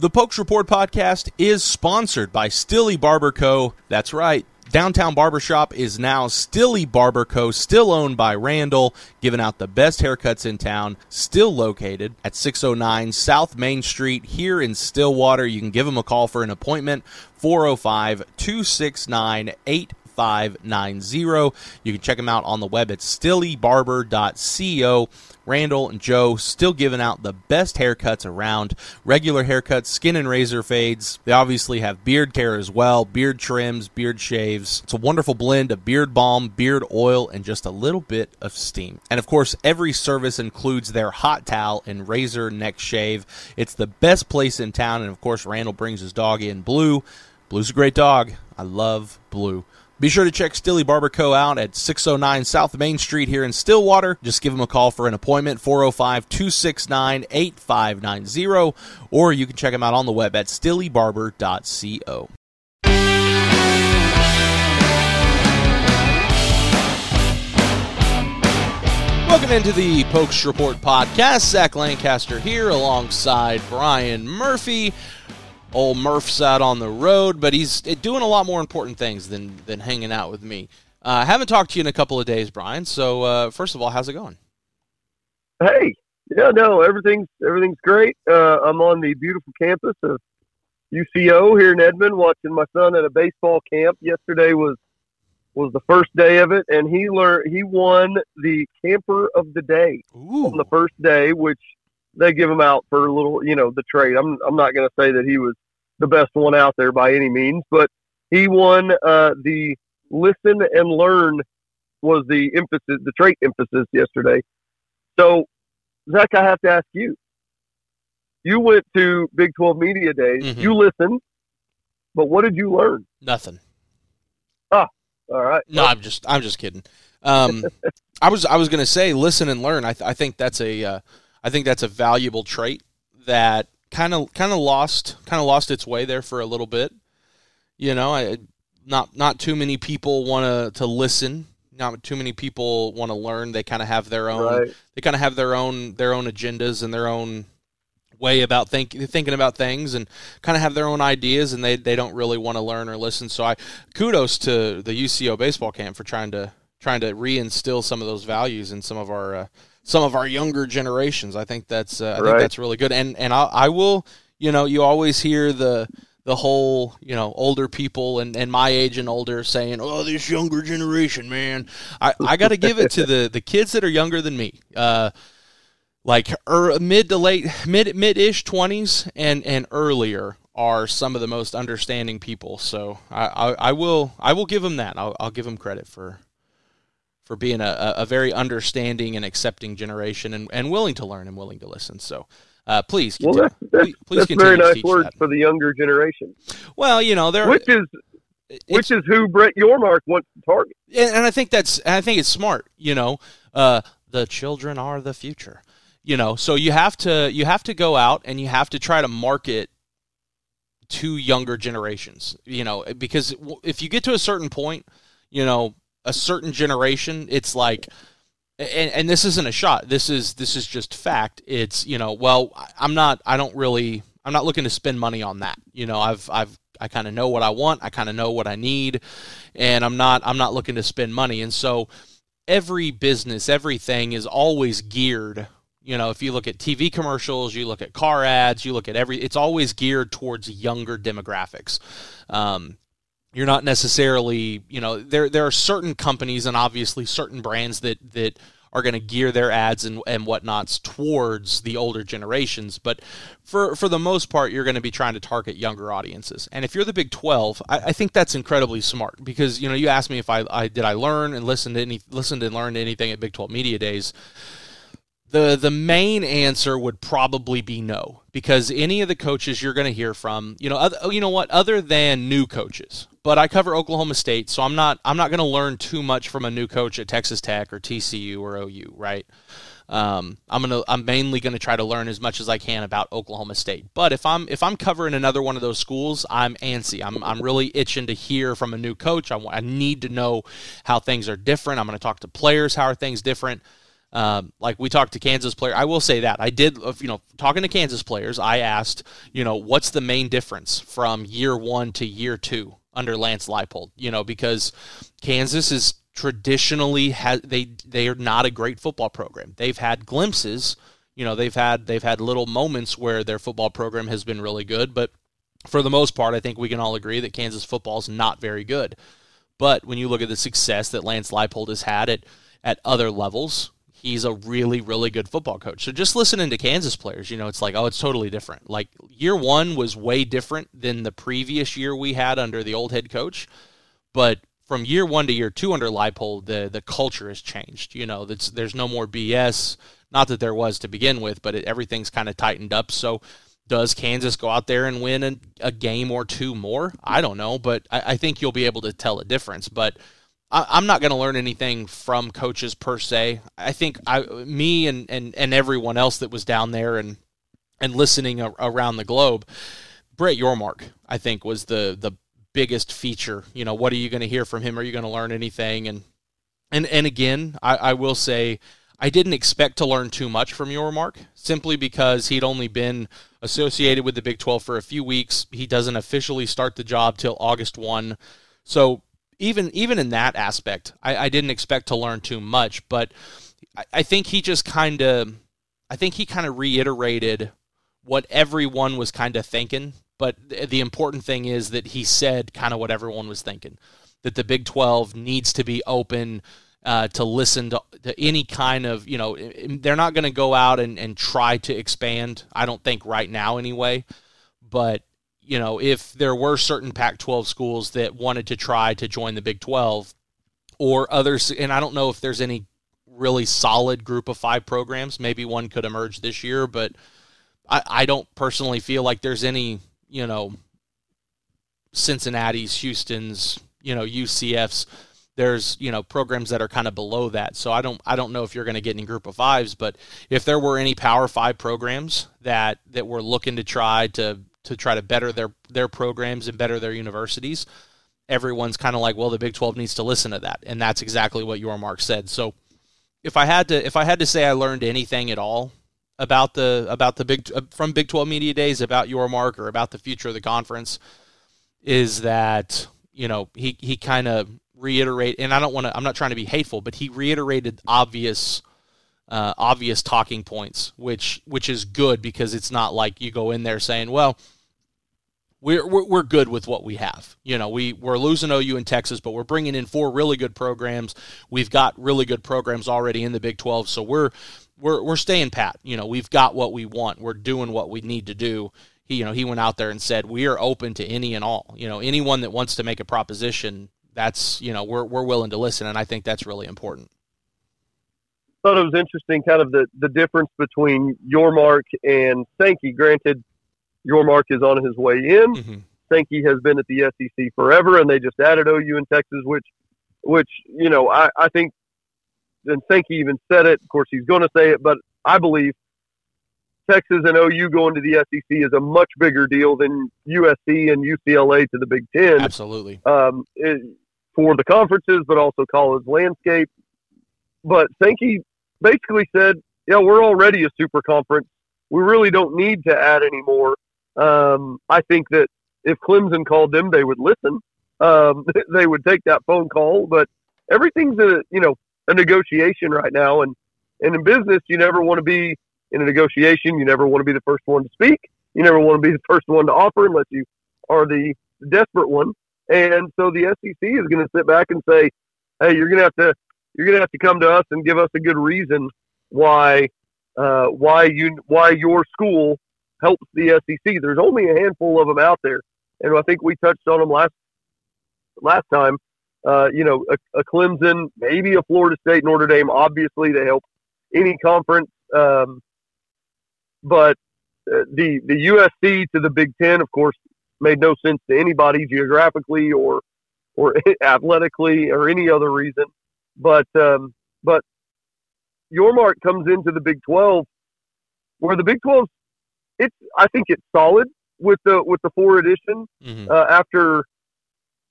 The Pokes Report podcast is sponsored by Stilly Barber Co. That's right. Downtown Barbershop is now Stilly Barber Co., still owned by Randall, giving out the best haircuts in town, still located at 609 South Main Street here in Stillwater. You can give them a call for an appointment, 405 269 8590. You can check them out on the web at stillybarber.co. Randall and Joe still giving out the best haircuts around. Regular haircuts, skin and razor fades. They obviously have beard care as well, beard trims, beard shaves. It's a wonderful blend of beard balm, beard oil, and just a little bit of steam. And of course, every service includes their hot towel and razor neck shave. It's the best place in town, and of course, Randall brings his dog in Blue. Blue's a great dog. I love Blue. Be sure to check Stilly Barber Co. out at 609 South Main Street here in Stillwater. Just give them a call for an appointment, 405 269 8590, or you can check them out on the web at stillybarber.co. Welcome into the Pokes Report podcast. Zach Lancaster here alongside Brian Murphy. Old Murph's out on the road, but he's doing a lot more important things than than hanging out with me. Uh, I uh, haven't talked to you in a couple of days, Brian. So uh, first of all, how's it going? Hey, yeah, no, everything's everything's great. Uh, I'm on the beautiful campus of UCO here in Edmond, watching my son at a baseball camp. Yesterday was was the first day of it, and he learned he won the camper of the day Ooh. on the first day, which they give him out for a little, you know, the trade. I'm I'm not going to say that he was the best one out there by any means, but he won uh, the listen and learn was the emphasis, the trait emphasis yesterday. So, Zach, I have to ask you. You went to Big 12 Media Days. Mm-hmm. You listened, but what did you learn? Nothing. Ah, all right. No, I'm just I'm just kidding. Um, I was I was going to say listen and learn. I th- I think that's a uh, I think that's a valuable trait that kind of kind of lost kind of lost its way there for a little bit. You know, I, not not too many people want to to listen. Not too many people want to learn. They kind of have their own. Right. They kind of have their own their own agendas and their own way about think, thinking about things and kind of have their own ideas and they, they don't really want to learn or listen. So I kudos to the UCO baseball camp for trying to trying to reinstill some of those values in some of our uh, some of our younger generations. I think that's uh, I think that's really good. And and I, I will, you know, you always hear the the whole you know older people and, and my age and older saying oh this younger generation man. I, I got to give it to the the kids that are younger than me. Uh, like er, mid to late mid mid-ish 20s and and earlier are some of the most understanding people. So i i, I will i will give them that. I'll, I'll give them credit for for being a, a very understanding and accepting generation and, and willing to learn and willing to listen. So uh, please, continue. well, that's, that's, please, that's very nice words that. for the younger generation. Well, you know, there which is which is who Brett Yormark wants to target, and I think that's I think it's smart. You know, uh, the children are the future. You know, so you have to you have to go out and you have to try to market to younger generations. You know, because if you get to a certain point, you know, a certain generation, it's like and, and this isn't a shot. This is this is just fact. It's, you know, well, I'm not I don't really I'm not looking to spend money on that. You know, I've I've I kind of know what I want. I kind of know what I need, and I'm not I'm not looking to spend money. And so every business, everything is always geared. You know, if you look at TV commercials, you look at car ads, you look at every, it's always geared towards younger demographics. Um, you're not necessarily, you know, there there are certain companies and obviously certain brands that that are going to gear their ads and, and whatnots towards the older generations. But for for the most part, you're going to be trying to target younger audiences. And if you're the Big 12, I, I think that's incredibly smart because you know you asked me if I, I did I learn and listen to any listened and learned anything at Big 12 Media Days. The the main answer would probably be no because any of the coaches you're going to hear from, you know, other, you know what, other than new coaches. But I cover Oklahoma State, so I'm not I'm not going to learn too much from a new coach at Texas Tech or TCU or OU, right? Um, I'm gonna I'm mainly gonna try to learn as much as I can about Oklahoma State. But if I'm if I'm covering another one of those schools, I'm antsy. I'm I'm really itching to hear from a new coach. I, I need to know how things are different. I'm gonna talk to players. How are things different? Um, like we talked to Kansas player, I will say that I did. You know, talking to Kansas players, I asked, you know, what's the main difference from year one to year two under Lance Leipold? You know, because Kansas is traditionally has they they are not a great football program. They've had glimpses. You know, they've had they've had little moments where their football program has been really good, but for the most part, I think we can all agree that Kansas football is not very good. But when you look at the success that Lance Leipold has had at at other levels, he's a really really good football coach. So just listening to Kansas players, you know, it's like oh, it's totally different. Like year 1 was way different than the previous year we had under the old head coach, but from year 1 to year 2 under Leipold, the the culture has changed. You know, that's there's no more BS. Not that there was to begin with, but it, everything's kind of tightened up. So does Kansas go out there and win a, a game or two more? I don't know, but I, I, think you'll be able to tell a difference. But I, am not going to learn anything from coaches per se. I think I, me and, and, and everyone else that was down there and and listening a, around the globe, Brett Yormark, I think, was the the biggest feature. You know, what are you going to hear from him? Are you going to learn anything? And and and again, I, I will say I didn't expect to learn too much from Yormark simply because he'd only been associated with the Big 12 for a few weeks. He doesn't officially start the job till August 1. So even even in that aspect, I, I didn't expect to learn too much, but I, I think he just kind of I think he kind of reiterated what everyone was kind of thinking. But the important thing is that he said kind of what everyone was thinking that the Big 12 needs to be open uh, to listen to, to, any kind of, you know, they're not going to go out and, and try to expand, I don't think right now anyway. But, you know, if there were certain Pac 12 schools that wanted to try to join the Big 12 or others, and I don't know if there's any really solid group of five programs, maybe one could emerge this year, but I, I don't personally feel like there's any, you know, Cincinnati's, Houston's, you know, UCF's there's you know programs that are kind of below that. So I don't I don't know if you're going to get any group of fives, but if there were any Power Five programs that that were looking to try to to try to better their their programs and better their universities, everyone's kind of like, well, the Big 12 needs to listen to that, and that's exactly what Yormark said. So if I had to if I had to say I learned anything at all about the about the big from Big 12 media days about Yormark or about the future of the conference is that you know he he kind of reiterate, and I don't want to. I'm not trying to be hateful, but he reiterated obvious, uh, obvious talking points, which which is good because it's not like you go in there saying, well. We're, we're, we're good with what we have. You know, we, we're losing OU in Texas, but we're bringing in four really good programs. We've got really good programs already in the Big 12, so we're, we're, we're staying pat. You know, we've got what we want. We're doing what we need to do he you know he went out there and said we are open to any and all you know anyone that wants to make a proposition that's you know we're we're willing to listen, and I think that's really important. Thought it was interesting, kind of the the difference between Yormark and Sankey. Granted, Yormark is on his way in. Mm-hmm. Sankey has been at the SEC forever, and they just added OU in Texas, which which you know I I think. And Sankey even said it. Of course, he's going to say it, but I believe Texas and OU going to the SEC is a much bigger deal than USC and UCLA to the Big Ten. Absolutely. Um, it, for the conferences, but also college landscape. But Sankey basically said, "Yeah, we're already a super conference. We really don't need to add any more." Um, I think that if Clemson called them, they would listen. Um, they would take that phone call. But everything's a you know a negotiation right now, and and in business, you never want to be in a negotiation. You never want to be the first one to speak. You never want to be the first one to offer unless you are the desperate one. And so the SEC is going to sit back and say, "Hey, you're going to have to you're going to have to come to us and give us a good reason why uh, why you why your school helps the SEC." There's only a handful of them out there, and I think we touched on them last last time. Uh, you know, a, a, Clemson, maybe a Florida State, Notre Dame. Obviously, they help any conference, um, but uh, the the USC to the Big Ten, of course, made no sense to anybody geographically or or athletically or any other reason. But um, but Yormark comes into the Big Twelve, where the Big Twelve, it's I think it's solid with the with the four edition mm-hmm. uh, after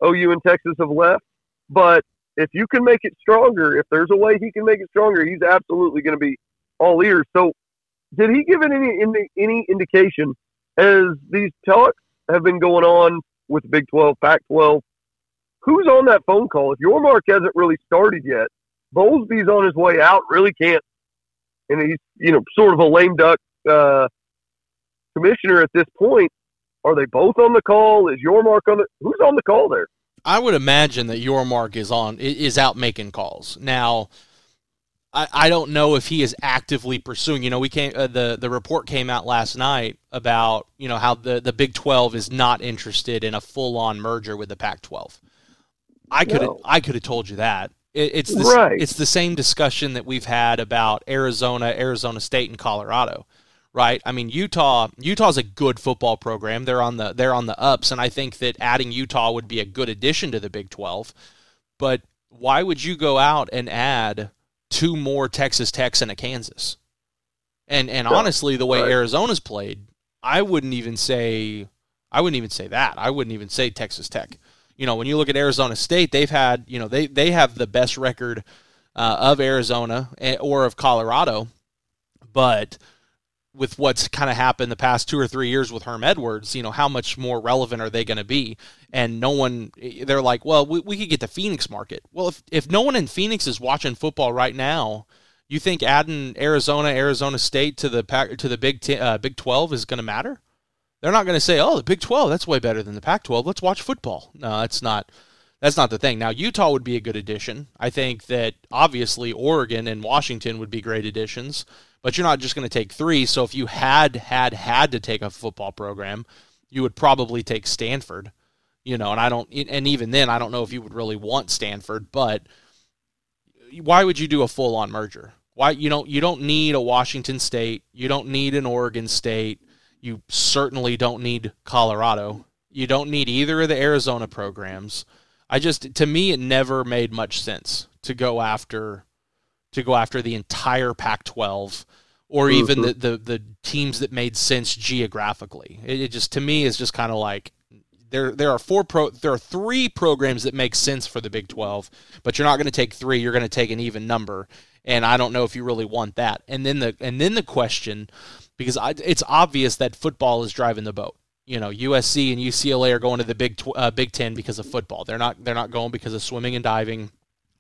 OU and Texas have left. But if you can make it stronger, if there's a way he can make it stronger, he's absolutely going to be all ears. So, did he give any any, any indication as these talks have been going on with the Big 12, Pac 12? Who's on that phone call? If Yormark hasn't really started yet, Bowlesby's on his way out, really can't, and he's you know sort of a lame duck uh, commissioner at this point. Are they both on the call? Is Yormark on the? Who's on the call there? I would imagine that Yormark is on is out making calls now. I, I don't know if he is actively pursuing. You know, we came uh, the the report came out last night about you know how the the Big Twelve is not interested in a full on merger with the Pac twelve. I could no. I could have told you that. It, it's the, right. it's the same discussion that we've had about Arizona, Arizona State, and Colorado right? I mean, Utah Utah's a good football program. They're on the they're on the ups, and I think that adding Utah would be a good addition to the Big Twelve. But why would you go out and add two more Texas Techs and a Kansas? And and honestly, the way right. Arizona's played, I wouldn't even say I wouldn't even say that. I wouldn't even say Texas Tech. You know, when you look at Arizona State, they've had you know they they have the best record uh, of Arizona eh, or of Colorado, but with what's kind of happened the past two or three years with Herm Edwards, you know, how much more relevant are they going to be? And no one, they're like, well, we, we could get the Phoenix market. Well, if, if no one in Phoenix is watching football right now, you think adding Arizona, Arizona State to the pack, to the Big T, uh, Big Twelve is going to matter? They're not going to say, "Oh, the Big Twelve, that's way better than the Pac twelve. Let's watch football." No, that's not. That's not the thing. Now, Utah would be a good addition. I think that obviously Oregon and Washington would be great additions but you're not just going to take three. So if you had had had to take a football program, you would probably take Stanford. You know, and I don't, and even then, I don't know if you would really want Stanford. But why would you do a full on merger? Why you don't you don't need a Washington State, you don't need an Oregon State, you certainly don't need Colorado. You don't need either of the Arizona programs. I just to me it never made much sense to go after to go after the entire Pac-12 or mm-hmm. even the, the, the teams that made sense geographically. It, it just to me is just kind of like there there are four pro there are three programs that make sense for the Big 12, but you're not going to take three, you're going to take an even number, and I don't know if you really want that. And then the and then the question because I, it's obvious that football is driving the boat. You know, USC and UCLA are going to the Big uh, Big 10 because of football. They're not they're not going because of swimming and diving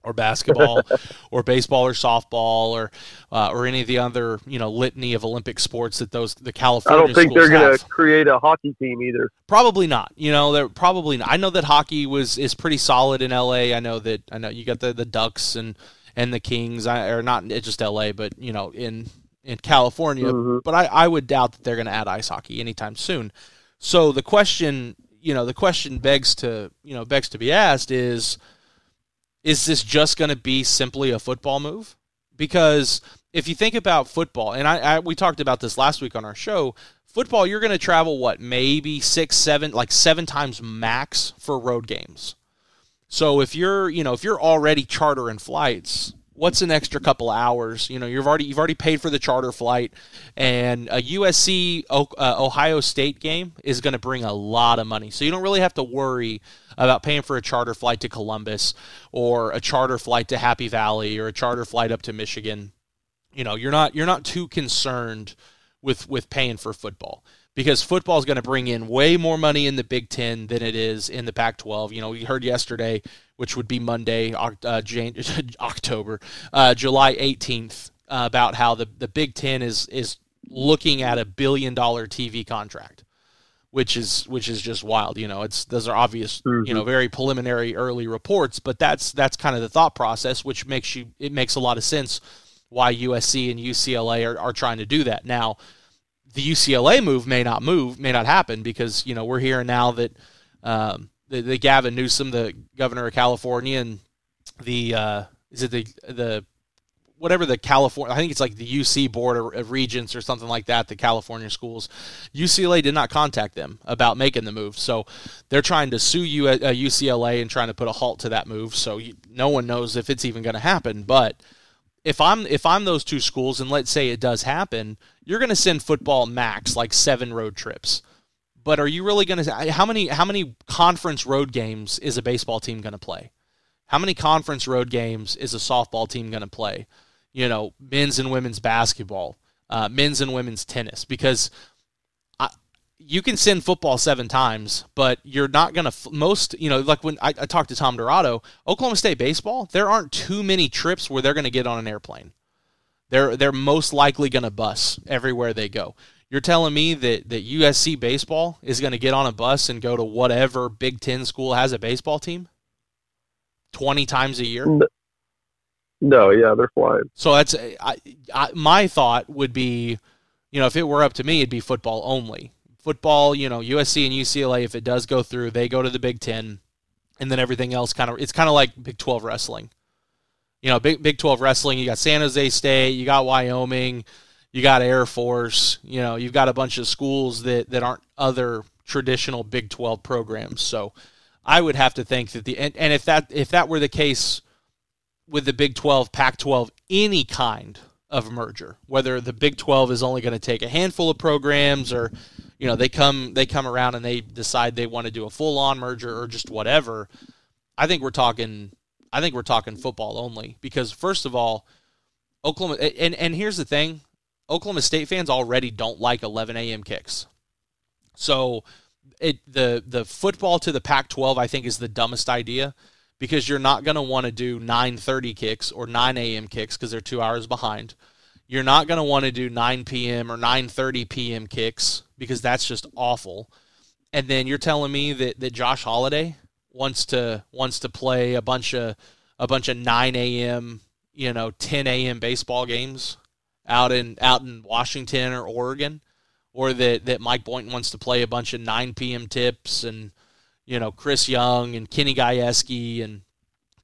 or basketball or baseball or softball or uh, or any of the other you know litany of Olympic sports that those the California. I don't think they're going to create a hockey team either. Probably not. You know, they're probably. Not. I know that hockey was is pretty solid in L.A. I know that I know you got the the Ducks and and the Kings. I, or not just L.A. but you know in in California. Mm-hmm. But I I would doubt that they're going to add ice hockey anytime soon. So the question, you know, the question begs to you know begs to be asked is is this just going to be simply a football move? Because if you think about football, and I, I we talked about this last week on our show, football you're going to travel what maybe six, seven, like seven times max for road games. So if you're you know if you're already chartering flights, what's an extra couple hours? You know, you've already you've already paid for the charter flight, and a USC uh, Ohio State game is going to bring a lot of money. So you don't really have to worry about paying for a charter flight to Columbus or a charter flight to Happy Valley or a charter flight up to Michigan. You know, you're not you're not too concerned with with paying for football because football is going to bring in way more money in the Big Ten than it is in the Pac-12. You know, we heard yesterday, which would be Monday, uh, Jan- October, uh, July 18th, uh, about how the, the Big Ten is is looking at a billion dollar TV contract, which is which is just wild. You know, it's those are obvious, mm-hmm. you know, very preliminary early reports, but that's that's kind of the thought process, which makes you it makes a lot of sense why USC and UCLA are, are trying to do that now the UCLA move may not move, may not happen because you know we're hearing now that um, the, the, Gavin Newsom, the governor of California, and the uh, is it the the whatever the California, I think it's like the UC Board of Regents or something like that, the California schools. UCLA did not contact them about making the move. So they're trying to sue you at uh, UCLA and trying to put a halt to that move. So you, no one knows if it's even going to happen. But if I'm if I'm those two schools and let's say it does happen, you're going to send football max like 7 road trips. But are you really going to how many how many conference road games is a baseball team going to play? How many conference road games is a softball team going to play? You know, men's and women's basketball, uh, men's and women's tennis, because I, you can send football seven times, but you're not going to most. You know, like when I, I talked to Tom Dorado, Oklahoma State baseball, there aren't too many trips where they're going to get on an airplane. They're they're most likely going to bus everywhere they go. You're telling me that, that USC baseball is going to get on a bus and go to whatever Big Ten school has a baseball team? 20 times a year? No, yeah, they're flying. So that's I, I, my thought would be, you know, if it were up to me, it'd be football only. Football, you know, USC and UCLA, if it does go through, they go to the Big Ten, and then everything else kind of it's kind of like Big Twelve wrestling. You know, Big Big Twelve wrestling. You got San Jose State, you got Wyoming, you got Air Force. You know, you've got a bunch of schools that that aren't other traditional Big Twelve programs. So I would have to think that the and, and if that if that were the case with the Big 12, Pac 12, any kind of merger, whether the Big 12 is only going to take a handful of programs or you know they come they come around and they decide they want to do a full on merger or just whatever. I think we're talking I think we're talking football only because first of all, Oklahoma and and here's the thing, Oklahoma State fans already don't like 11 a.m. kicks. So it the the football to the Pac-12 I think is the dumbest idea because you're not going to want to do 9:30 kicks or 9 a.m. kicks because they're two hours behind. You're not going to want to do 9 p.m. or 9:30 p.m. kicks because that's just awful. And then you're telling me that, that Josh Holliday wants to wants to play a bunch of a bunch of 9 a.m. you know 10 a.m. baseball games out in out in Washington or Oregon or that, that Mike Boynton wants to play a bunch of 9 p.m. tips and, you know, Chris Young and Kenny Gajewski and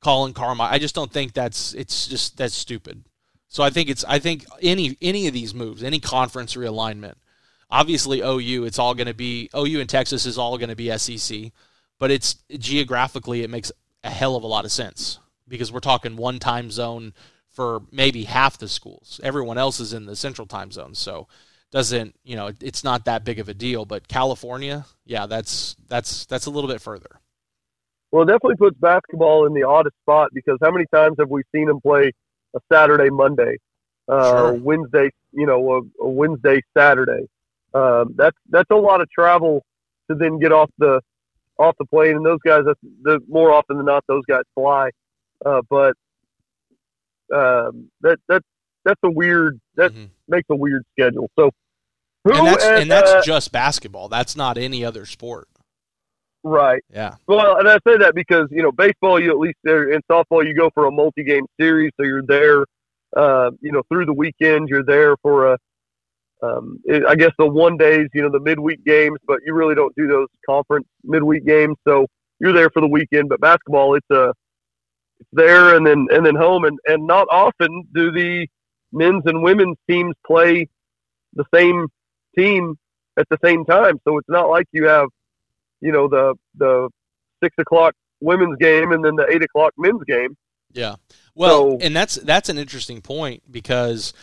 Colin Carmichael. I just don't think that's it's just that's stupid. So I think it's I think any any of these moves, any conference realignment, obviously OU, it's all going to be OU and Texas is all going to be SEC, but it's geographically it makes a hell of a lot of sense because we're talking one time zone for maybe half the schools. Everyone else is in the central time zone, so doesn't you know it's not that big of a deal. But California, yeah, that's that's that's a little bit further. Well, it definitely puts basketball in the oddest spot because how many times have we seen them play a Saturday, Monday, uh, sure. Wednesday, you know, a, a Wednesday, Saturday? Um, that's that's a lot of travel to then get off the off the plane, and those guys, that's the more often than not, those guys fly. Uh, but um, that that that's a weird that mm-hmm. makes a weird schedule. So who, and that's, and, and that's uh, just basketball. That's not any other sport. Right. Yeah. Well, and I say that because you know baseball, you at least there in softball, you go for a multi-game series, so you're there. Uh, you know, through the weekend, you're there for a. Um, it, I guess the one days, you know, the midweek games, but you really don't do those conference midweek games, so you're there for the weekend. But basketball, it's a, it's there and then and then home, and and not often do the men's and women's teams play the same team at the same time. So it's not like you have, you know, the the six o'clock women's game and then the eight o'clock men's game. Yeah. Well, so, and that's that's an interesting point because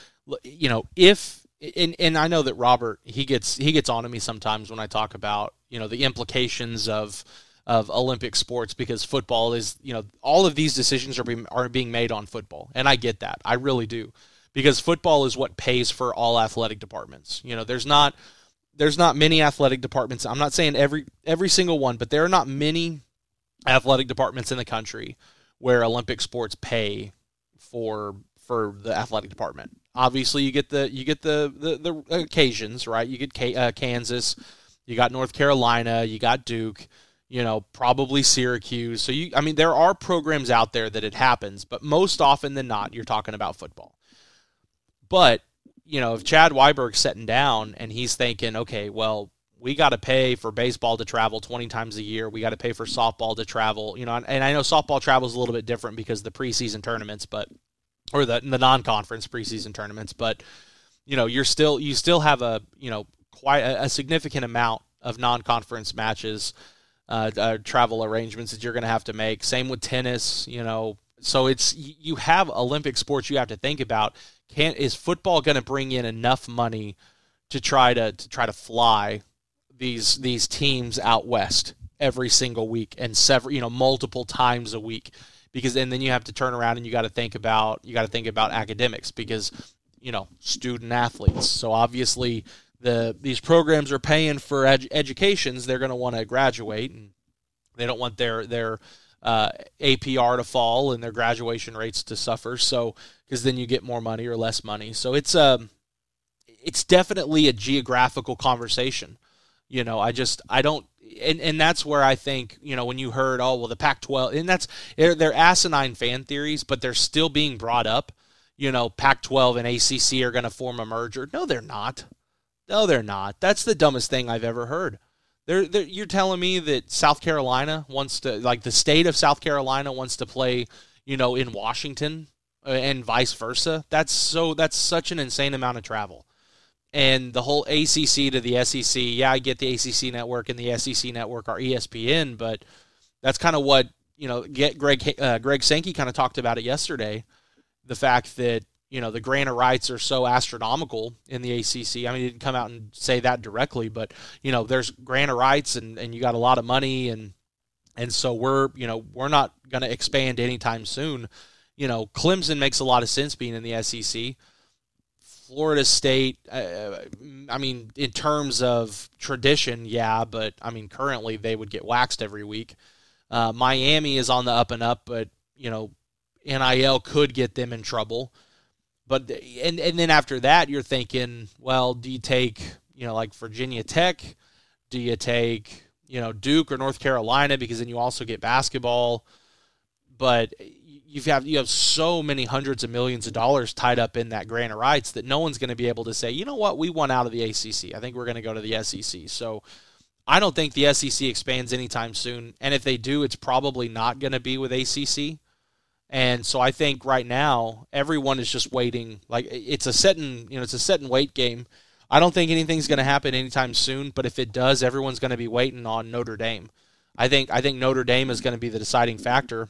you know if and and I know that Robert he gets he gets on to me sometimes when I talk about you know the implications of of Olympic sports because football is you know all of these decisions are being are being made on football and I get that I really do because football is what pays for all athletic departments. You know, there's not there's not many athletic departments. I'm not saying every every single one, but there are not many athletic departments in the country where Olympic sports pay for for the athletic department. Obviously, you get the you get the the, the occasions, right? You get K, uh, Kansas, you got North Carolina, you got Duke, you know, probably Syracuse. So you I mean there are programs out there that it happens, but most often than not you're talking about football. But you know, if Chad Weiberg's sitting down and he's thinking, okay, well, we got to pay for baseball to travel 20 times a year. We got to pay for softball to travel, you know, and I know softball travel is a little bit different because the preseason tournaments, but or the the non-conference preseason tournaments, but you know, you're still you still have a, you know, quite a, a significant amount of non-conference matches uh, uh, travel arrangements that you're going to have to make. Same with tennis, you know. So it's you have Olympic sports you have to think about can is football going to bring in enough money to try to, to try to fly these these teams out west every single week and several you know multiple times a week because and then you have to turn around and you got to think about you got to think about academics because you know student athletes. So obviously the these programs are paying for ed- educations. They're going to want to graduate and they don't want their their uh, APR to fall and their graduation rates to suffer. So because then you get more money or less money. So it's um it's definitely a geographical conversation. You know, I just I don't and, and that's where I think you know when you heard oh well the Pac-12 and that's they're, they're asinine fan theories, but they're still being brought up. You know, Pac-12 and ACC are going to form a merger. No, they're not. No, they're not. That's the dumbest thing I've ever heard. They're, they're, you're telling me that South Carolina wants to, like the state of South Carolina wants to play, you know, in Washington uh, and vice versa. That's so. That's such an insane amount of travel and the whole ACC to the SEC. Yeah, I get the ACC network and the SEC network are ESPN, but that's kind of what you know. Get Greg uh, Greg Sankey kind of talked about it yesterday. The fact that you know the grant of rights are so astronomical in the ACC. I mean, he didn't come out and say that directly, but you know, there's grant of rights, and and you got a lot of money, and and so we're you know we're not going to expand anytime soon. You know, Clemson makes a lot of sense being in the SEC. Florida State, uh, I mean, in terms of tradition, yeah, but I mean, currently they would get waxed every week. Uh, Miami is on the up and up, but you know, NIL could get them in trouble. But and and then after that, you're thinking, well, do you take you know like Virginia Tech? Do you take you know Duke or North Carolina because then you also get basketball? But you have you have so many hundreds of millions of dollars tied up in that grant of rights that no one's going to be able to say, you know what, we won out of the ACC. I think we're going to go to the SEC. So I don't think the SEC expands anytime soon, and if they do, it's probably not going to be with ACC. And so I think right now everyone is just waiting. Like it's a set and you know it's a set and wait game. I don't think anything's going to happen anytime soon, but if it does, everyone's going to be waiting on Notre Dame. I think I think Notre Dame is going to be the deciding factor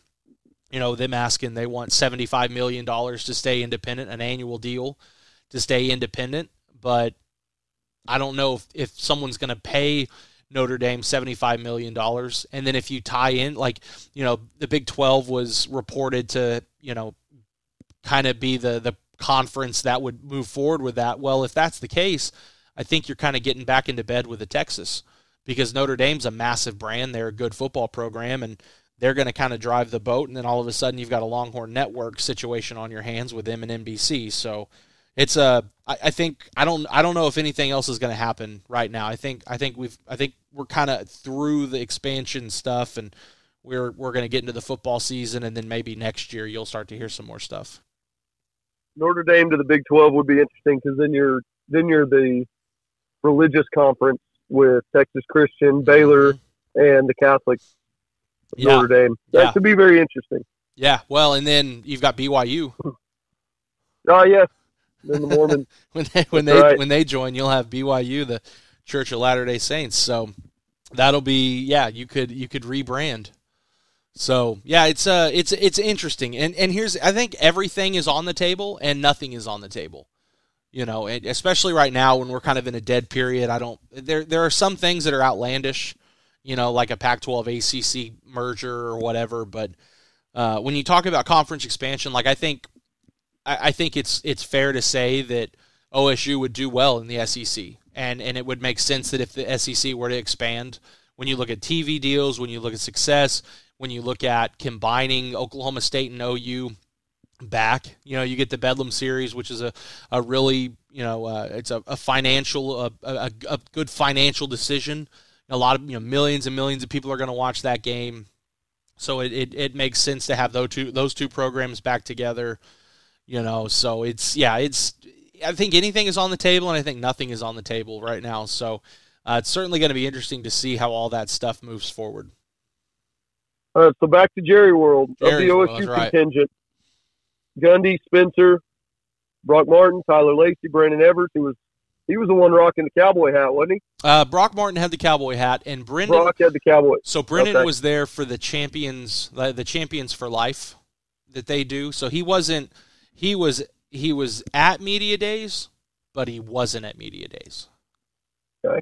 you know, them asking they want $75 million to stay independent, an annual deal to stay independent. But I don't know if, if someone's going to pay Notre Dame $75 million. And then if you tie in, like, you know, the Big 12 was reported to, you know, kind of be the, the conference that would move forward with that. Well, if that's the case, I think you're kind of getting back into bed with the Texas because Notre Dame's a massive brand. They're a good football program. And, they're going to kind of drive the boat, and then all of a sudden you've got a Longhorn Network situation on your hands with them and NBC. So it's a. I, I think I don't. I don't know if anything else is going to happen right now. I think. I think we've. I think we're kind of through the expansion stuff, and we're we're going to get into the football season, and then maybe next year you'll start to hear some more stuff. Notre Dame to the Big Twelve would be interesting because then you're then you're the religious conference with Texas Christian, Baylor, mm-hmm. and the Catholic yeah. Notre Dame. That yeah. could be very interesting. Yeah, well, and then you've got BYU. oh yes, then the Mormon. when they when That's they right. when they join, you'll have BYU, the Church of Latter Day Saints. So that'll be yeah. You could you could rebrand. So yeah, it's uh it's it's interesting, and and here's I think everything is on the table and nothing is on the table. You know, especially right now when we're kind of in a dead period. I don't there there are some things that are outlandish you know, like a Pac 12 ACC merger or whatever. But uh, when you talk about conference expansion, like I think, I, I, think it's it's fair to say that OSU would do well in the SEC, and and it would make sense that if the SEC were to expand, when you look at TV deals, when you look at success, when you look at combining Oklahoma State and OU back, you know, you get the Bedlam series, which is a, a really, you know, uh, it's a, a financial, a, a, a good financial decision a lot of you know millions and millions of people are going to watch that game. So it, it, it makes sense to have those two those two programs back together. You know, so it's yeah, it's I think anything is on the table, and I think nothing is on the table right now. So uh, it's certainly going to be interesting to see how all that stuff moves forward. Uh, so back to Jerry World Jerry's of the OSU right. contingent. Gundy, Spencer, Brock Martin, Tyler Lacey, Brandon Evers, who was he was the one rocking the cowboy hat, wasn't he? Uh, Brock Martin had the cowboy hat, and Brennan. Brock had the cowboy. So Brennan okay. was there for the champions, the champions for life that they do. So he wasn't. He was he was at media days, but he wasn't at media days. Okay.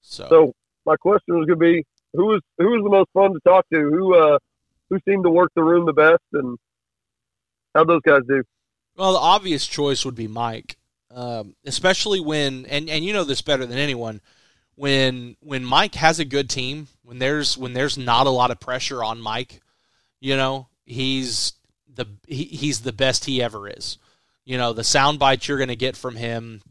So, so my question was going to be who was who was the most fun to talk to? Who uh who seemed to work the room the best, and how those guys do. Well, the obvious choice would be Mike, um, especially when and and you know this better than anyone. When when Mike has a good team, when there's when there's not a lot of pressure on Mike, you know he's the he, he's the best he ever is. You know the sound bites you're going to get from him,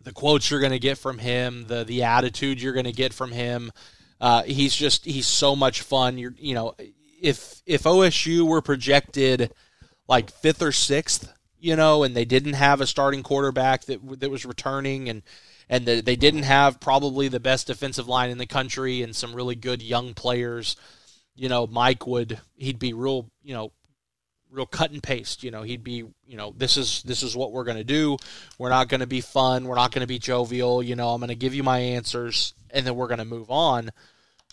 the quotes you're going to get from him, the the attitude you're going to get from him. Uh, he's just he's so much fun. You're you know if if OSU were projected like fifth or sixth you know, and they didn't have a starting quarterback that that was returning, and and the, they didn't have probably the best defensive line in the country and some really good young players. You know, Mike would he'd be real, you know, real cut and paste. You know, he'd be, you know, this is this is what we're going to do. We're not going to be fun. We're not going to be jovial. You know, I'm going to give you my answers, and then we're going to move on.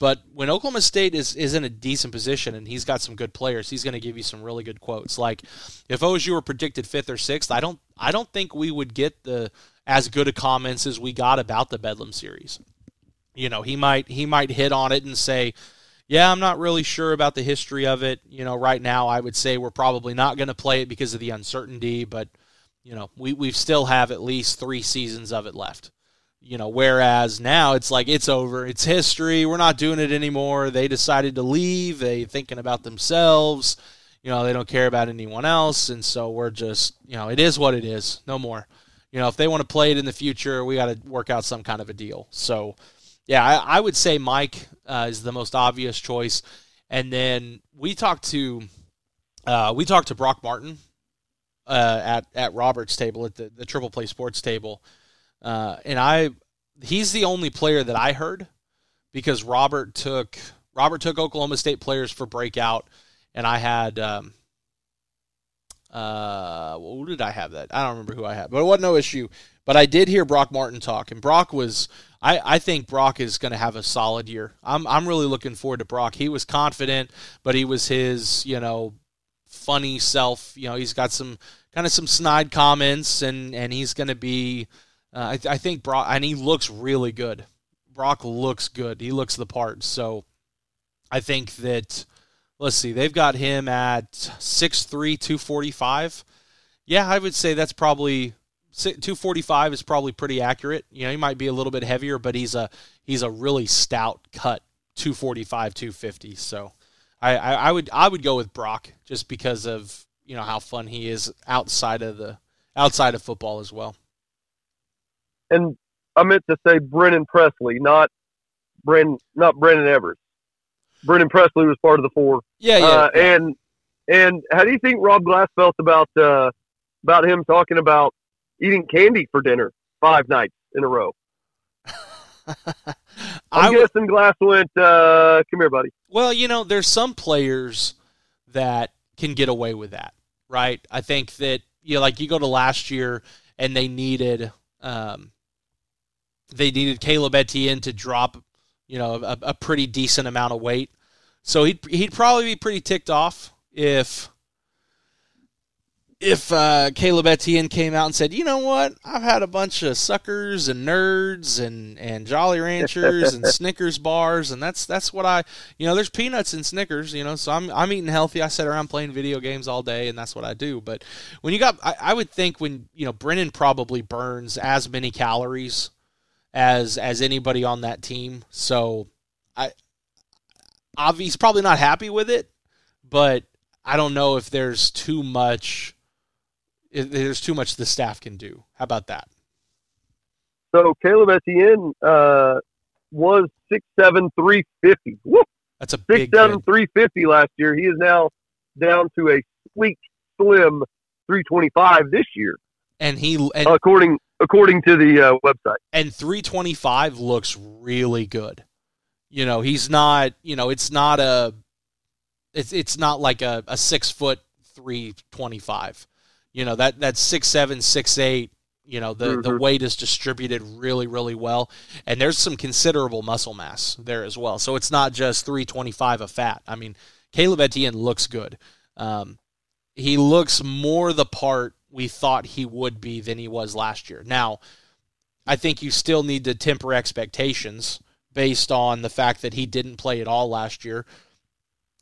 But when Oklahoma State is, is in a decent position and he's got some good players, he's going to give you some really good quotes. Like if OSU were predicted fifth or sixth, I don't I don't think we would get the as good a comments as we got about the Bedlam series. You know, he might he might hit on it and say, "Yeah, I'm not really sure about the history of it." You know, right now I would say we're probably not going to play it because of the uncertainty, but you know, we we still have at least 3 seasons of it left. You know whereas now it's like it's over. It's history. We're not doing it anymore. They decided to leave. They thinking about themselves. You know they don't care about anyone else. And so we're just you know it is what it is. No more. You know if they want to play it in the future we got to work out some kind of a deal. So yeah i, I would say mike uh, is the most obvious choice. And then we talked to uh, we talked to brock martin uh, at at robert's table at the, the triple play sports table. Uh, and I, he's the only player that I heard because Robert took Robert took Oklahoma State players for breakout, and I had um, uh, who did I have that? I don't remember who I had, but it wasn't no issue. But I did hear Brock Martin talk, and Brock was. I, I think Brock is going to have a solid year. I'm I'm really looking forward to Brock. He was confident, but he was his you know funny self. You know he's got some kind of some snide comments, and and he's going to be uh, I, I, think Brock, and he looks really good. Brock looks good. He looks the part. So I think that, let's see, they've got him at 6'3, 245. Yeah, I would say that's probably 245 is probably pretty accurate. You know, he might be a little bit heavier, but he's a he's a really stout cut 245, 250. So I, I, I would I would go with Brock just because of you know how fun he is outside of the outside of football as well and I meant to say Brennan Presley, not Bren, not Brennan Evers. Brennan Presley was part of the four. Yeah, yeah, uh, yeah. And and how do you think Rob Glass felt about uh, about him talking about eating candy for dinner five nights in a row? I'm guessing Glass went. Uh, Come here, buddy. Well, you know, there's some players that can get away with that, right? I think that you know, like you go to last year and they needed um, they needed Caleb Etienne to drop, you know, a, a pretty decent amount of weight. So he'd he'd probably be pretty ticked off if if uh, Caleb Etienne came out and said, "You know what? I've had a bunch of suckers and nerds and, and Jolly Ranchers and Snickers bars, and that's that's what I, you know, there's peanuts and Snickers, you know, so I'm I'm eating healthy. I sit around playing video games all day, and that's what I do. But when you got, I, I would think when you know Brennan probably burns as many calories as as anybody on that team. So I obviously he's probably not happy with it, but I don't know if there's too much if there's too much the staff can do. How about that? So Caleb Etienne uh, was six seven three fifty. Whoop. That's a six seven three fifty last year. He is now down to a sleek, slim three twenty five this year. And he and, according according to the uh, website. And 325 looks really good. You know, he's not. You know, it's not a. It's it's not like a, a six foot 325. You know that that's six seven six eight. You know the mm-hmm. the weight is distributed really really well, and there's some considerable muscle mass there as well. So it's not just 325 of fat. I mean, Caleb Etienne looks good. Um, he looks more the part we thought he would be than he was last year. Now, I think you still need to temper expectations based on the fact that he didn't play at all last year.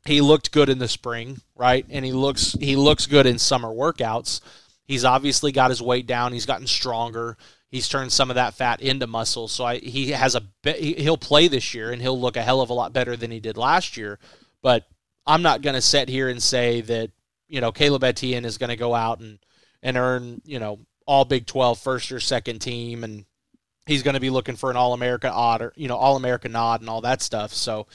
he looked good in the spring, right? And he looks he looks good in summer workouts. He's obviously got his weight down. He's gotten stronger. He's turned some of that fat into muscle. So I, he has a he'll play this year and he'll look a hell of a lot better than he did last year. But I'm not going to sit here and say that you know Caleb Etienne is going to go out and and earn you know all Big 12 first or second team and he's going to be looking for an All America odd or you know All America nod and all that stuff. So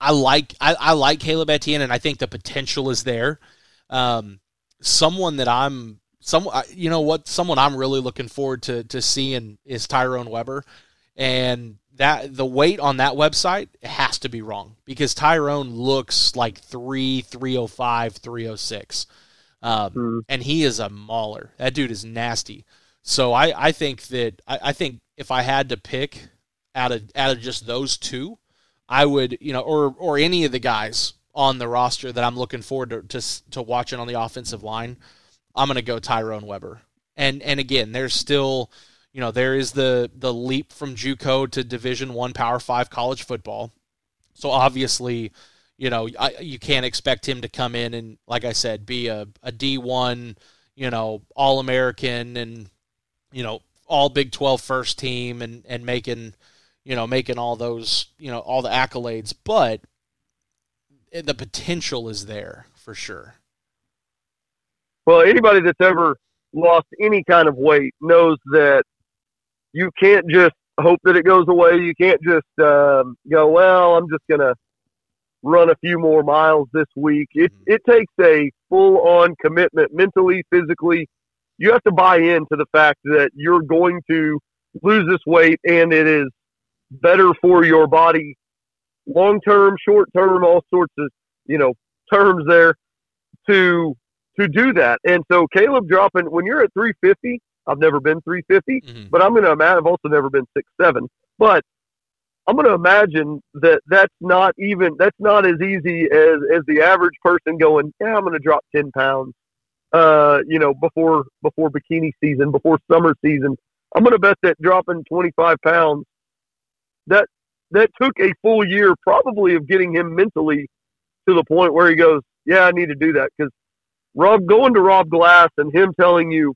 I like I, I like Caleb Etienne and I think the potential is there. Um, someone that I'm some you know what someone I'm really looking forward to to seeing is Tyrone Weber, and that the weight on that website has to be wrong because Tyrone looks like three three oh five three oh six, um, mm. and he is a mauler. That dude is nasty. So I I think that I, I think if I had to pick out of out of just those two, I would you know or or any of the guys on the roster that I'm looking forward to to, to watching on the offensive line, I'm going to go Tyrone Weber. And and again, there's still, you know, there is the the leap from JUCO to Division One Power Five college football. So obviously, you know, I, you can't expect him to come in and, like I said, be a a D1, you know, All American and you know all Big 12 first team and and making you know making all those you know all the accolades, but the potential is there for sure. Well, anybody that's ever lost any kind of weight knows that you can't just hope that it goes away. You can't just um, go, well, I'm just going to run a few more miles this week. It, mm-hmm. it takes a full on commitment mentally, physically. You have to buy into the fact that you're going to lose this weight and it is better for your body long term, short term, all sorts of you know terms there to to do that. And so Caleb dropping when you're at 350, I've never been 350, mm-hmm. but I'm going to imagine I've also never been six seven, but I'm going to imagine that that's not even that's not as easy as as the average person going. Yeah, I'm going to drop 10 pounds. Uh, you know, before before bikini season, before summer season, I'm going to bet that dropping 25 pounds that that took a full year probably of getting him mentally to the point where he goes, yeah, I need to do that because Rob going to Rob Glass and him telling you,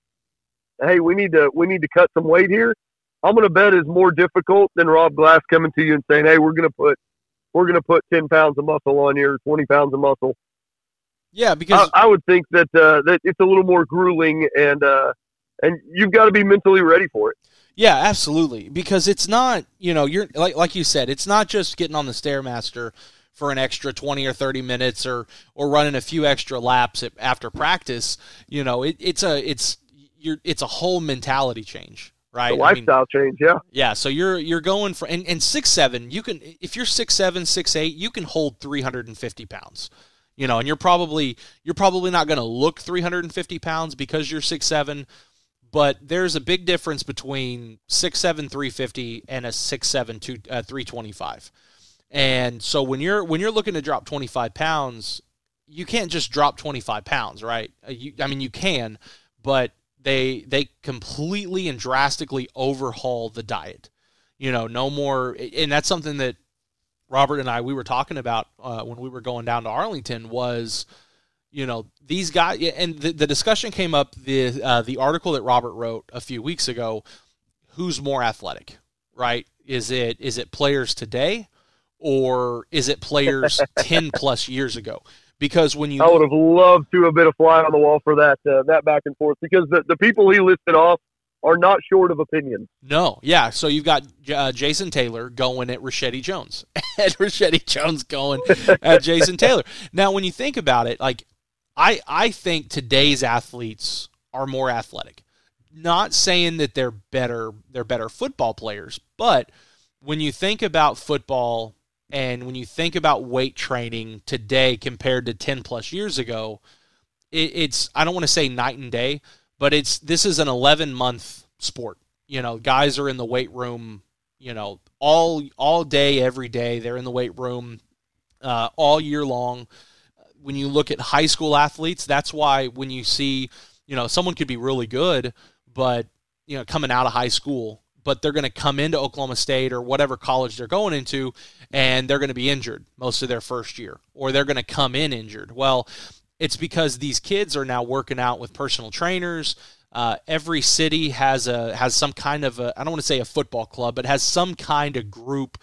hey, we need to we need to cut some weight here. I'm going to bet is more difficult than Rob Glass coming to you and saying, hey, we're going to put we're going to put 10 pounds of muscle on you or 20 pounds of muscle. Yeah, because I, I would think that uh, that it's a little more grueling and uh, and you've got to be mentally ready for it. Yeah, absolutely. Because it's not, you know, you're like like you said, it's not just getting on the stairmaster for an extra 20 or 30 minutes or or running a few extra laps at, after practice. You know, it, it's a it's you're it's a whole mentality change. Right, the lifestyle I mean, change, yeah, yeah. So you're you're going for and, and six seven. You can if you're six seven, six eight, you can hold three hundred and fifty pounds you know, and you're probably you're probably not going to look 350 pounds because you're six seven, but there's a big difference between six seven three fifty and a six seven two uh, three twenty five. And so when you're when you're looking to drop 25 pounds, you can't just drop 25 pounds, right? Uh, you, I mean, you can, but they they completely and drastically overhaul the diet. You know, no more, and that's something that Robert and I we were talking about uh, when we were going down to Arlington was you know these guys and the, the discussion came up the uh, the article that robert wrote a few weeks ago who's more athletic right is it is it players today or is it players 10 plus years ago because when you i would have loved to have been a fly on the wall for that uh, that back and forth because the, the people he listed off are not short of opinions. No, yeah. So you've got uh, Jason Taylor going at Rashedi Jones, and Rashedi Jones going at Jason Taylor. Now, when you think about it, like I I think today's athletes are more athletic. Not saying that they're better they're better football players, but when you think about football and when you think about weight training today compared to 10 plus years ago, it, it's I don't want to say night and day, but it's this is an 11 month sport. You know, guys are in the weight room, you know, all all day every day. They're in the weight room uh, all year long when you look at high school athletes, that's why when you see, you know, someone could be really good, but you know, coming out of high school, but they're going to come into Oklahoma State or whatever college they're going into, and they're going to be injured most of their first year, or they're going to come in injured. Well, it's because these kids are now working out with personal trainers. Uh, every city has a has some kind of I don't want to say a football club, but has some kind of group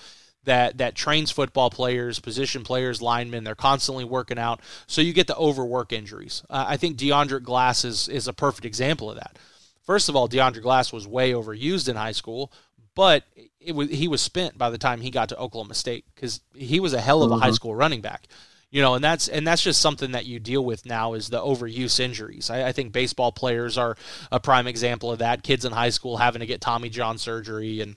that that trains football players, position players, linemen. They're constantly working out, so you get the overwork injuries. Uh, I think Deandre Glass is is a perfect example of that. First of all, Deandre Glass was way overused in high school, but it was he was spent by the time he got to Oklahoma State because he was a hell of a mm-hmm. high school running back you know, and that's and that's just something that you deal with now is the overuse injuries. I, I, think baseball players are a prime example of that. Kids in high school having to get Tommy John surgery, and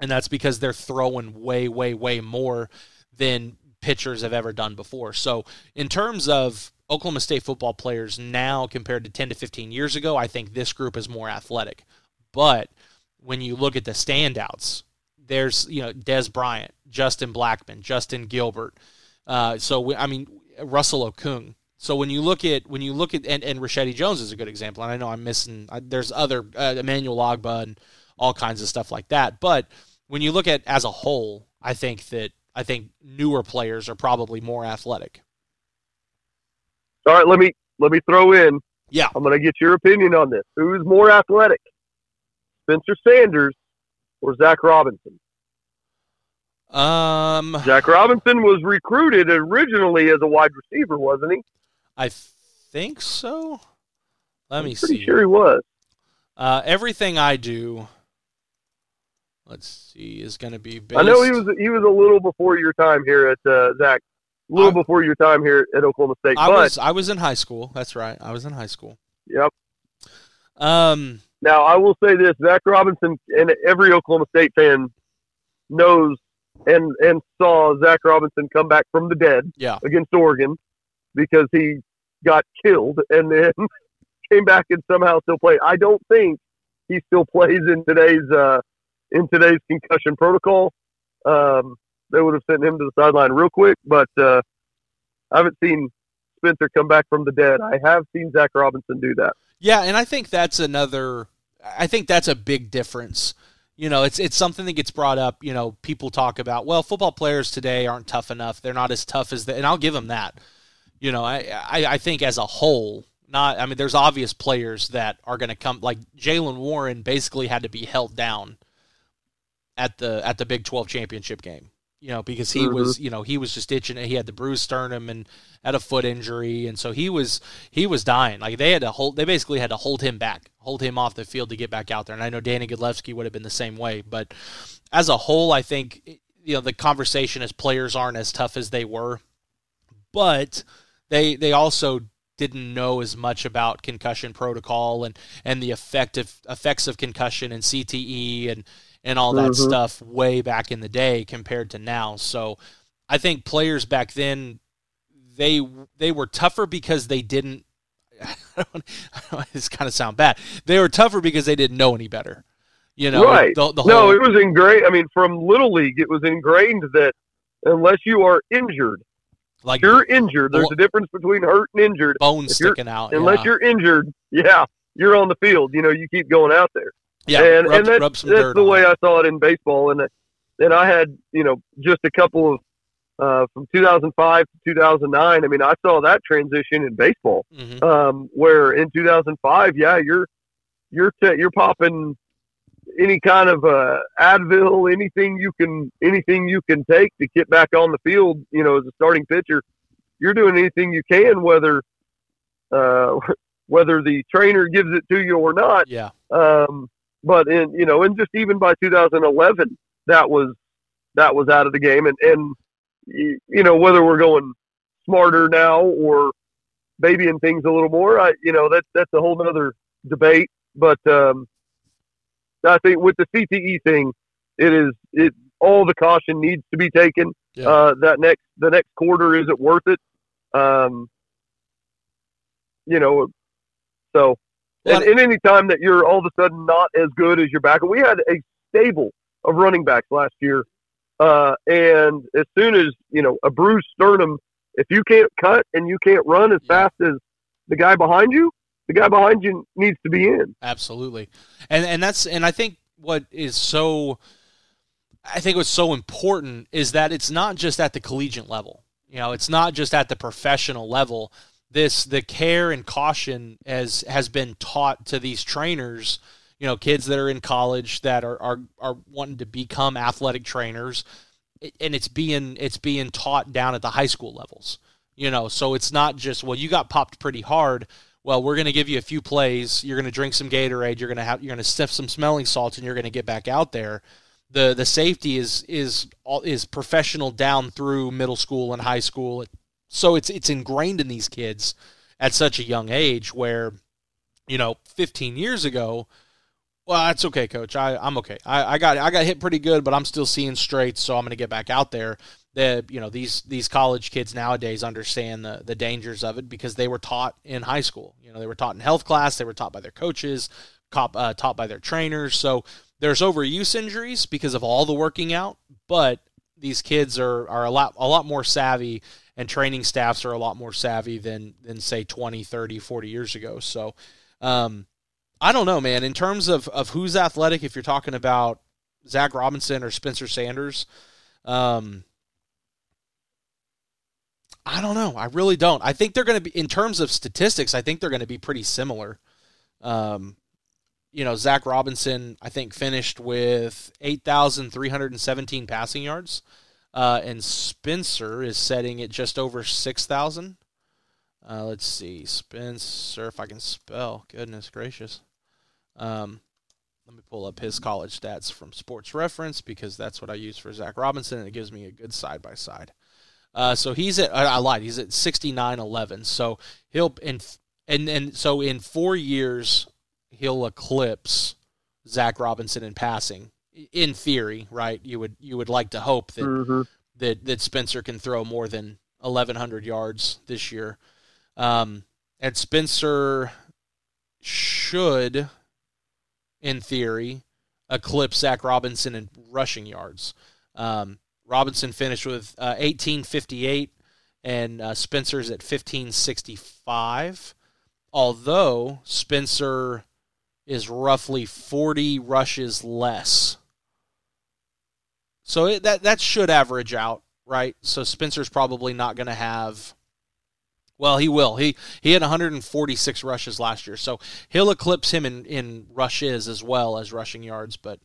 and that's because they're throwing way, way, way more than pitchers have ever done before. So in terms of Oklahoma State football players now compared to 10 to 15 years ago, I think this group is more athletic. But when you look at the standouts, there's you know Dez Bryant, Justin Blackmon, Justin Gilbert. Uh, so I mean Russell Okung. So when you look at when you look at and, and Rashadi Jones is a good example. And I know I'm missing. I, there's other uh, Emmanuel Ogbah and all kinds of stuff like that. But when you look at as a whole, I think that I think newer players are probably more athletic. All right, let me let me throw in. Yeah, I'm going to get your opinion on this. Who's more athletic, Spencer Sanders or Zac Robinson? Um, Zac Robinson was recruited originally as a wide receiver, wasn't he? I think so. Let me I'm pretty see. Sure, he was. Uh, everything I do, let's see, is going to be. Based... I know he was he was a little before your time here at uh, Zach. A little I, before your time here at Oklahoma State. I but, was I was in high school. That's right. I was in high school. Yep. Um. Now I will say this: Zac Robinson and every Oklahoma State fan knows and and saw Zac Robinson come back from the dead yeah. against Oregon because he got killed and then came back and somehow still played. I don't think he still plays in today's uh, in today's concussion protocol. Um, they would have sent him to the sideline real quick, but uh, I haven't seen Spencer come back from the dead. I have seen Zac Robinson do that. Yeah, and I think that's another. I think that's a big difference you know, it's it's something that gets brought up. You know, people talk about well, football players today aren't tough enough. They're not as tough as the, and I'll give them that. You know, I, I I think as a whole, not. I mean, there's obvious players that are going to come. Like Jaylen Warren, basically had to be held down at the at the Big Twelve championship game you know, because he mm-hmm. was, you know, he was just itching. He had the bruised sternum and had a foot injury, and so he was he was dying. Like they had to hold, they basically had to hold him back, hold him off the field to get back out there. And I know Danny Godlewski would have been the same way, but as a whole, I think you know the conversation as players aren't as tough as they were, but they they also didn't know as much about concussion protocol and and the effect of effects of concussion and CTE and and all that mm-hmm. stuff way back in the day compared to now. So I think players back then they they were tougher because they didn't. this kind of sound bad. They were tougher because they didn't know any better. You know, right? The, the whole, no, it was ingrained. I mean, from little league, it was ingrained that unless you are injured, like you're injured. There's a difference between hurt and injured. Bones sticking out. Unless yeah. you're injured, yeah, you're on the field. You know, you keep going out there. Yeah, and, rub, and that's, that's the way I saw it in baseball. And and I had you know just a couple of uh, from 2005 to 2009. I mean, I saw that transition in baseball, mm-hmm. um, where in 2005, yeah, you're you're te- you're popping any kind of uh, Advil, anything you can anything you can take to get back on the field. You know, as a starting pitcher, you're doing anything you can, whether uh, whether the trainer gives it to you or not. Yeah. Um, but in you know, and just even by 2011, that was that was out of the game. And and you know whether we're going smarter now or babying things a little more, I you know that that's a whole other debate. But um, I think with the CTE thing, it is it all the caution needs to be taken. Yeah. Uh, that next the next quarter isn't worth it. Um, you know, so and, and any time that you're all of a sudden not as good as your back, we had a stable of running backs last year. Uh, and as soon as you know a bruised sternum, if you can't cut and you can't run as fast as the guy behind you, the guy behind you needs to be in. Absolutely, and and that's and I think what is so I think what's so important is that it's not just at the collegiate level. You know, it's not just at the professional level. This the care and caution as has been taught to these trainers, you know, kids that are in college that are are, are wanting to become athletic trainers and it's being it's being taught down at the high school levels. You know, so it's not just well you got popped pretty hard. Well, we're going to give you a few plays. You're going to drink some Gatorade. You're going to have you're going to sniff some smelling salts, and you're going to get back out there the the safety is is is professional down through middle school and high school. So it's it's ingrained in these kids at such a young age where you know 15 years ago well that's okay coach. I, i'm okay. I, I got i got hit pretty good but i'm still seeing straight so i'm going to get back out there. The you know these these college kids nowadays understand the the dangers of it because they were taught in high school. You know they were taught in health class they were taught by their coaches cop, uh, taught by their trainers. So there's overuse injuries because of all the working out, but these kids are, are a lot a lot more savvy and training staffs are a lot more savvy than than say 20, 30, 40 years ago. So um, I don't know, man. In terms of, of who's athletic, if you're talking about Zac Robinson or Spencer Sanders, um, I don't know. I really don't. I think they're going to be, in terms of statistics, I think they're going to be pretty similar. Um, you know, Zac Robinson, I think, finished with 8,317 passing yards. Uh, and Spencer is setting it just over 6,000. Uh, let's see. Spencer, if I can spell. Goodness gracious. Um, let me pull up his college stats from Sports Reference because that's what I use for Zac Robinson, and it gives me a good side by side. So he's at I lied. He's at 69-11. So he'll in and and so in four years he'll eclipse Zac Robinson in passing. In theory, right? You would you would like to hope that mm-hmm. that that Spencer can throw more than 1,100 yards this year. Um, and Spencer should, in theory, eclipse Zac Robinson in rushing yards. Um, Robinson finished with uh, 1858, and uh, Spencer's at 1565. Although Spencer is roughly 40 rushes less. So it, that that should average out, right? So Spencer's probably not going to have well, he will. He he had 146 rushes last year, so he'll eclipse him in, in rushes as well as rushing yards, but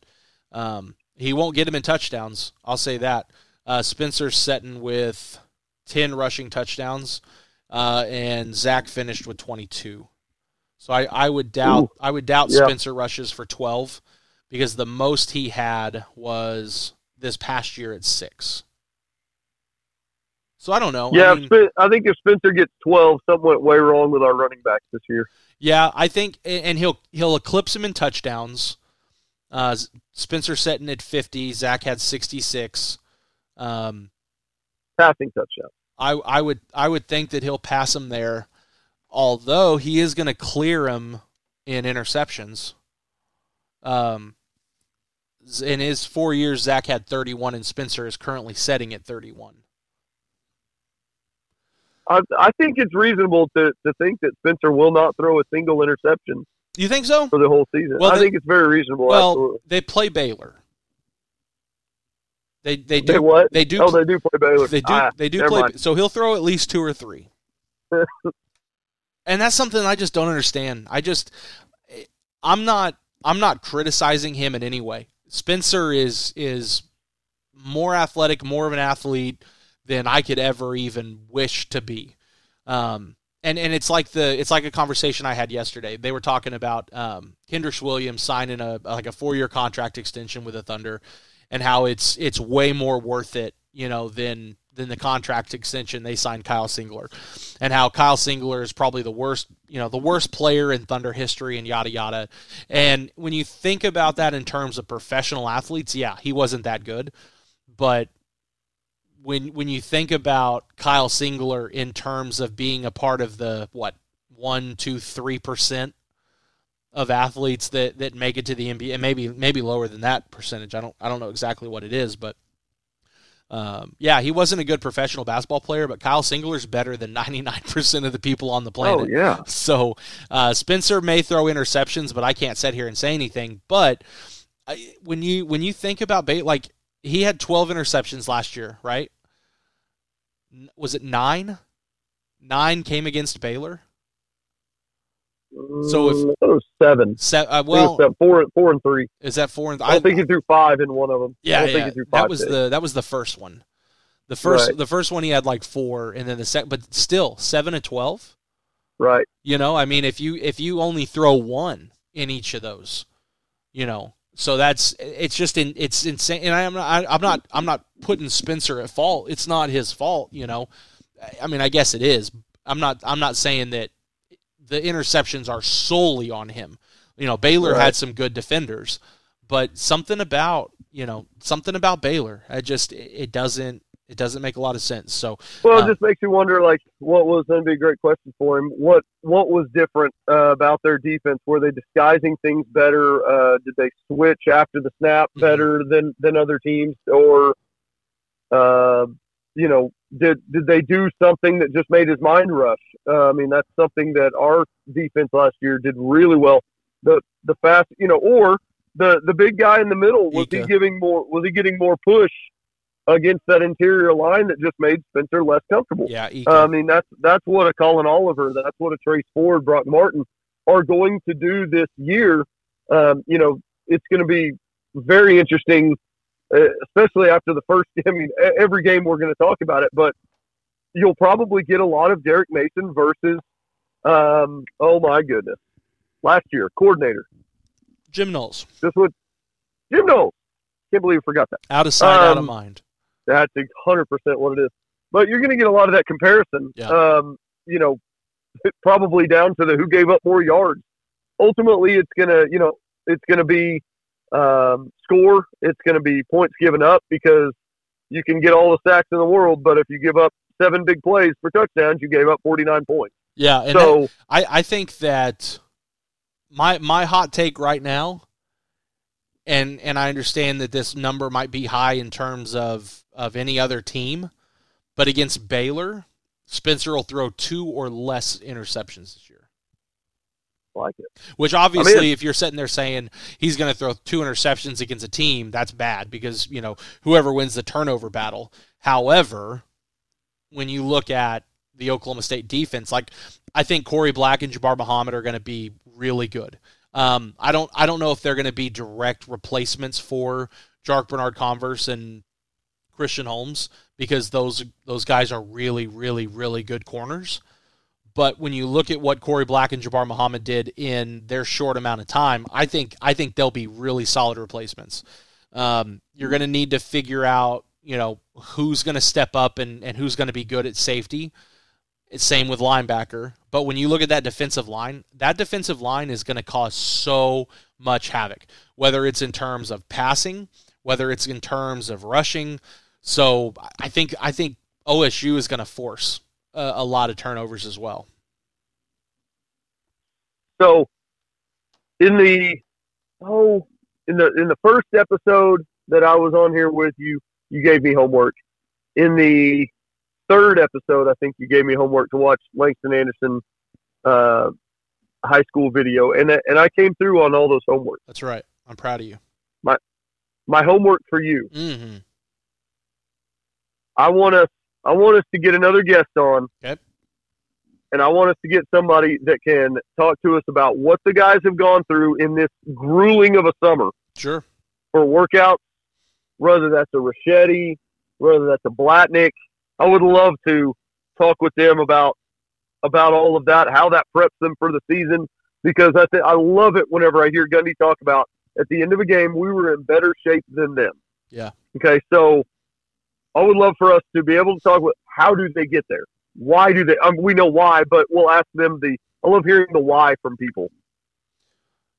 um, he won't get him in touchdowns. I'll say that. Uh, Spencer's setting with 10 rushing touchdowns, uh, and Zach finished with 22. So I, I would doubt Ooh. I would doubt yeah. Spencer rushes for twelve because the most he had was this past year at six. So I don't know. Yeah, I, mean, I think if Spencer gets twelve, something went way wrong with our running backs this year. Yeah, I think, and he'll he'll eclipse him in touchdowns. Uh, Spencer setting at fifty. Zach had sixty six. Um, Passing touchdown. I I would I would think that he'll pass him there although he is going to clear him in interceptions. Um, in his four years, Zach had 31, and Spencer is currently setting at 31. I, I think it's reasonable to, to think that Spencer will not throw a single interception. You think so? For the whole season. Well, I they, think it's very reasonable. Well, absolutely. they play Baylor. They they do they what? They do. Oh, they do play Baylor. They do. Ah, they do play. Mind. So he'll throw at least two or three. and that's something I just don't understand. I just I'm not I'm not criticizing him in any way. Spencer is is more athletic, more of an athlete than I could ever even wish to be. Um, and and it's like the it's like a conversation I had yesterday. They were talking about um, Kenrich Williams signing a like a four year contract extension with the Thunder, and how it's it's way more worth it, you know, than than the contract extension they signed Kyle Singler, and how Kyle Singler is probably the worst, you know, the worst player in Thunder history, and yada yada. And when you think about that in terms of professional athletes, yeah, he wasn't that good, but when when you think about Kyle Singler in terms of being a part of the what one, two, three percent of athletes that, that make it to the NBA, and maybe maybe lower than that percentage. I don't I don't know exactly what it is, but um, yeah, he wasn't a good professional basketball player, but Kyle Singler's better than 99% of the people on the planet. Oh, yeah. So uh, Spencer may throw interceptions, but I can't sit here and say anything. But I, when you when you think about Baylor, like he had 12 interceptions last year, right? N- Was it nine? Nine came against Baylor. So if- Mm, I it was seven. Se- uh, I well, seven. four, four and three. is that four? And I, think he threw five in one of them. I Yeah, yeah. think he threw five That was the that was the first one. The first Right. the first one he had like four, and then the second, but still seven and twelve. right. You know, I mean, if you if you only throw one in each of those, you know, so that's it's just in it's insane. And I'm not I, I'm not I'm not putting Spencer at fault. It's not his fault. You know, I mean, I guess it is. I'm not I'm not saying that the interceptions are solely on him. You know, Baylor Right. had some good defenders, but something about you know something about Baylor, I just it doesn't it doesn't make a lot of sense. So Well, it Um, just makes you wonder, like, what was going to be a great question for him. What what was different uh, about their defense? Were they disguising things better? Uh, did they switch after the snap Mhm. better than than other teams, or uh, you know, did did they do something that just made his mind rush? Uh, I mean, that's something that our defense last year did really well. The the fast, you know, or the the big guy in the middle was he giving more? Was he getting more push? Against that interior line that just made Spencer less comfortable. yeah, Uh, I mean, that's that's what a Collin Oliver, that's what a Trace Ford, Brock Martin are going to do this year. Um, you know, it's going to be very interesting, especially after the first. I mean, every game we're going to talk about it, but you'll probably get a lot of Derek Mason versus, um, oh my goodness, last year coordinator. Jim Knowles, This would Jim Knowles. Can't believe I forgot that. out of sight, out of Um, mind. That's a hundred percent what it is. But you're going to get a lot of that comparison. Yeah. Um, you know, probably down to the who gave up more yards. Ultimately, it's going to, you know, it's going to be um, score. It's going to be points given up because you can get all the sacks in the world, but if you give up seven big plays for touchdowns, you gave up 49 points. Yeah, and so I, I think that my my hot take right now, and and I understand that this number might be high in terms of of any other team, but against Baylor, Spencer will throw two or less interceptions this year. Like it. Which obviously, if you're sitting there saying he's going to throw two interceptions against a team, that's bad because you know whoever wins the turnover battle. However, when you look at the Oklahoma State defense, like I think Korie Black and Jabbar Muhammad are going to be really good. Um, I don't I don't know if they're going to be direct replacements for Jarrick Bernard-Converse and Christian Holmes because those those guys are really really really good corners. But when you look at what Korie Black and Jabbar Muhammad did in their short amount of time, I think I think they'll be really solid replacements. Um, you're going to need to figure out, you know, who's going to step up and, and who's going to be good at safety. It's same with linebacker. But when you look at that defensive line, that defensive line is going to cause so much havoc, whether it's in terms of passing, whether it's in terms of rushing. So I think I think OSU is going to force a, a lot of turnovers as well. So in the oh in the in the first episode that I was on here with you, you gave me homework. In the third episode, I think you gave me homework to watch Langston Anderson uh, high school video, and and I came through on all those homework. That's right. I'm proud of you. My my homework for you, Mm-hmm. I want us I want us to get another guest on. Okay. And I want us to get somebody that can talk to us about what the guys have gone through in this grueling of a summer. Sure. for workouts, whether that's a Rachetti, whether that's a Blatnick. I would love to talk with them about about all of that, how that preps them for the season, because I think I love it whenever I hear Gundy talk about at the end of a game we were in better shape than them. Yeah. Okay, so I would love for us to be able to talk with how do they get there? Why do they? Um, we know why, but we'll ask them the. I love hearing the why from people.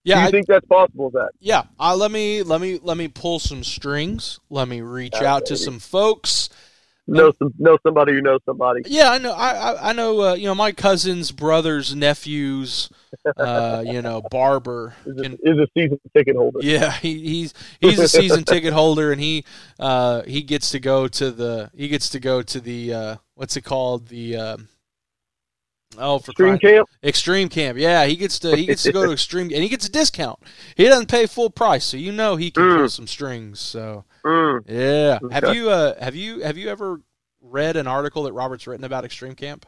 Yeah. do you I- think that's possible? Zach? yeah. Uh, let me let me let me pull some strings. Let me reach out to some folks. Know some know somebody who knows somebody. Yeah, I know. I I, know. Uh, you know, my cousins, brothers, nephews. Uh, you know, barber. Is a, Can, is a season ticket holder. yeah, he, he's he's a season ticket holder, and he uh, he gets to go to the he gets to go to the uh, what's it called the um Oh, for Extreme crying- Camp. Extreme Camp. Yeah, he gets to he gets to go to Extreme and he gets a discount. He doesn't pay full price, so you know he can pull Mm. some strings. So Mm. yeah. Have you uh have you have you ever read an article that Robert's written about Extreme Camp?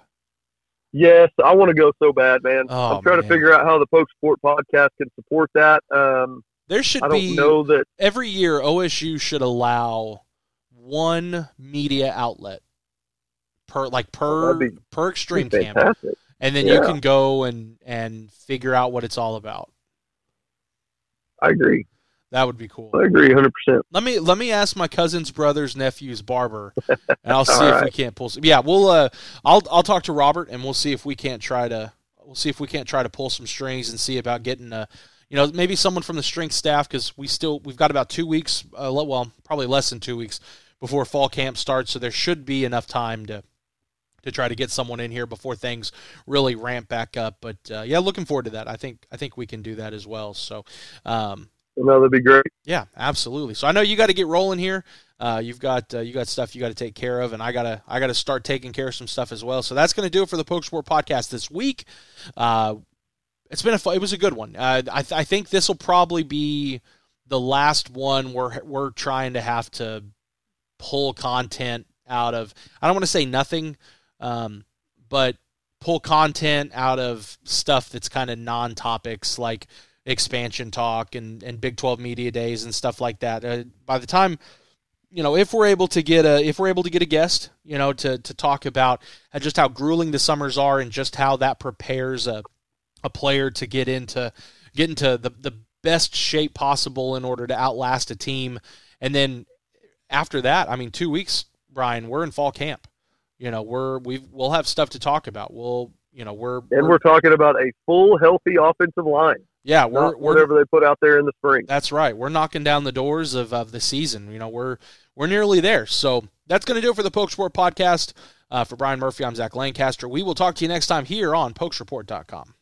Yes, I want to go so bad, man. Oh, I'm trying man. to figure out how the Pokes Report podcast can support that. Um, There should I don't be know that. every year OSU should allow one media outlet per like per that'd be- per Extreme Camp, fantastic. and then you can go and and figure out what it's all about. I agree. That would be cool. I agree 100. percent Let me let me ask my cousin's brother's nephew's barber, and I'll see if we can't pull. Some, yeah, we'll. Uh, I'll I'll talk to Robert, and we'll see if we can't try to. We'll see if we can't try to pull some strings and see about getting a, you know, maybe someone from the strength staff because we still we've got about two weeks. Uh, well, probably less than two weeks before fall camp starts, so there should be enough time to to try to get someone in here before things really ramp back up. But uh, yeah, looking forward to that. I think I think we can do that as well. So. Um, No, that'd be great. yeah, absolutely. So I know you got to get rolling here. Uh, you've got uh, you got stuff you got to take care of, and I gotta I gotta start taking care of some stuff as well. So that's gonna do it for the Pokes Report podcast this week. Uh, it's been a fu- it was a good one. Uh, I th- I think this will probably be the last one where we're trying to have to pull content out of. I don't want to say nothing, um, but pull content out of stuff that's kind of non-topics like expansion talk and, and Big 12 media days and stuff like that. Uh, by the time, you know, if we're able to get a if we're able to get a guest, you know, to to talk about just how grueling the summers are and just how that prepares a a player to get into get into the the best shape possible in order to outlast a team, and then after that, I mean, two weeks, Brian, we're in fall camp. You know, we're we we'll have stuff to talk about. We'll you know we're, And we're talking about a full, healthy offensive line, yeah we're we're whatever they put out there in the spring. That's right. We're knocking down the doors of, of the season. You know, we're we're nearly there. So that's going to do it for the Pokes Report podcast. Uh, for Brian Murphy, I'm Zach Lancaster. We will talk to you next time here on PokesReport.com.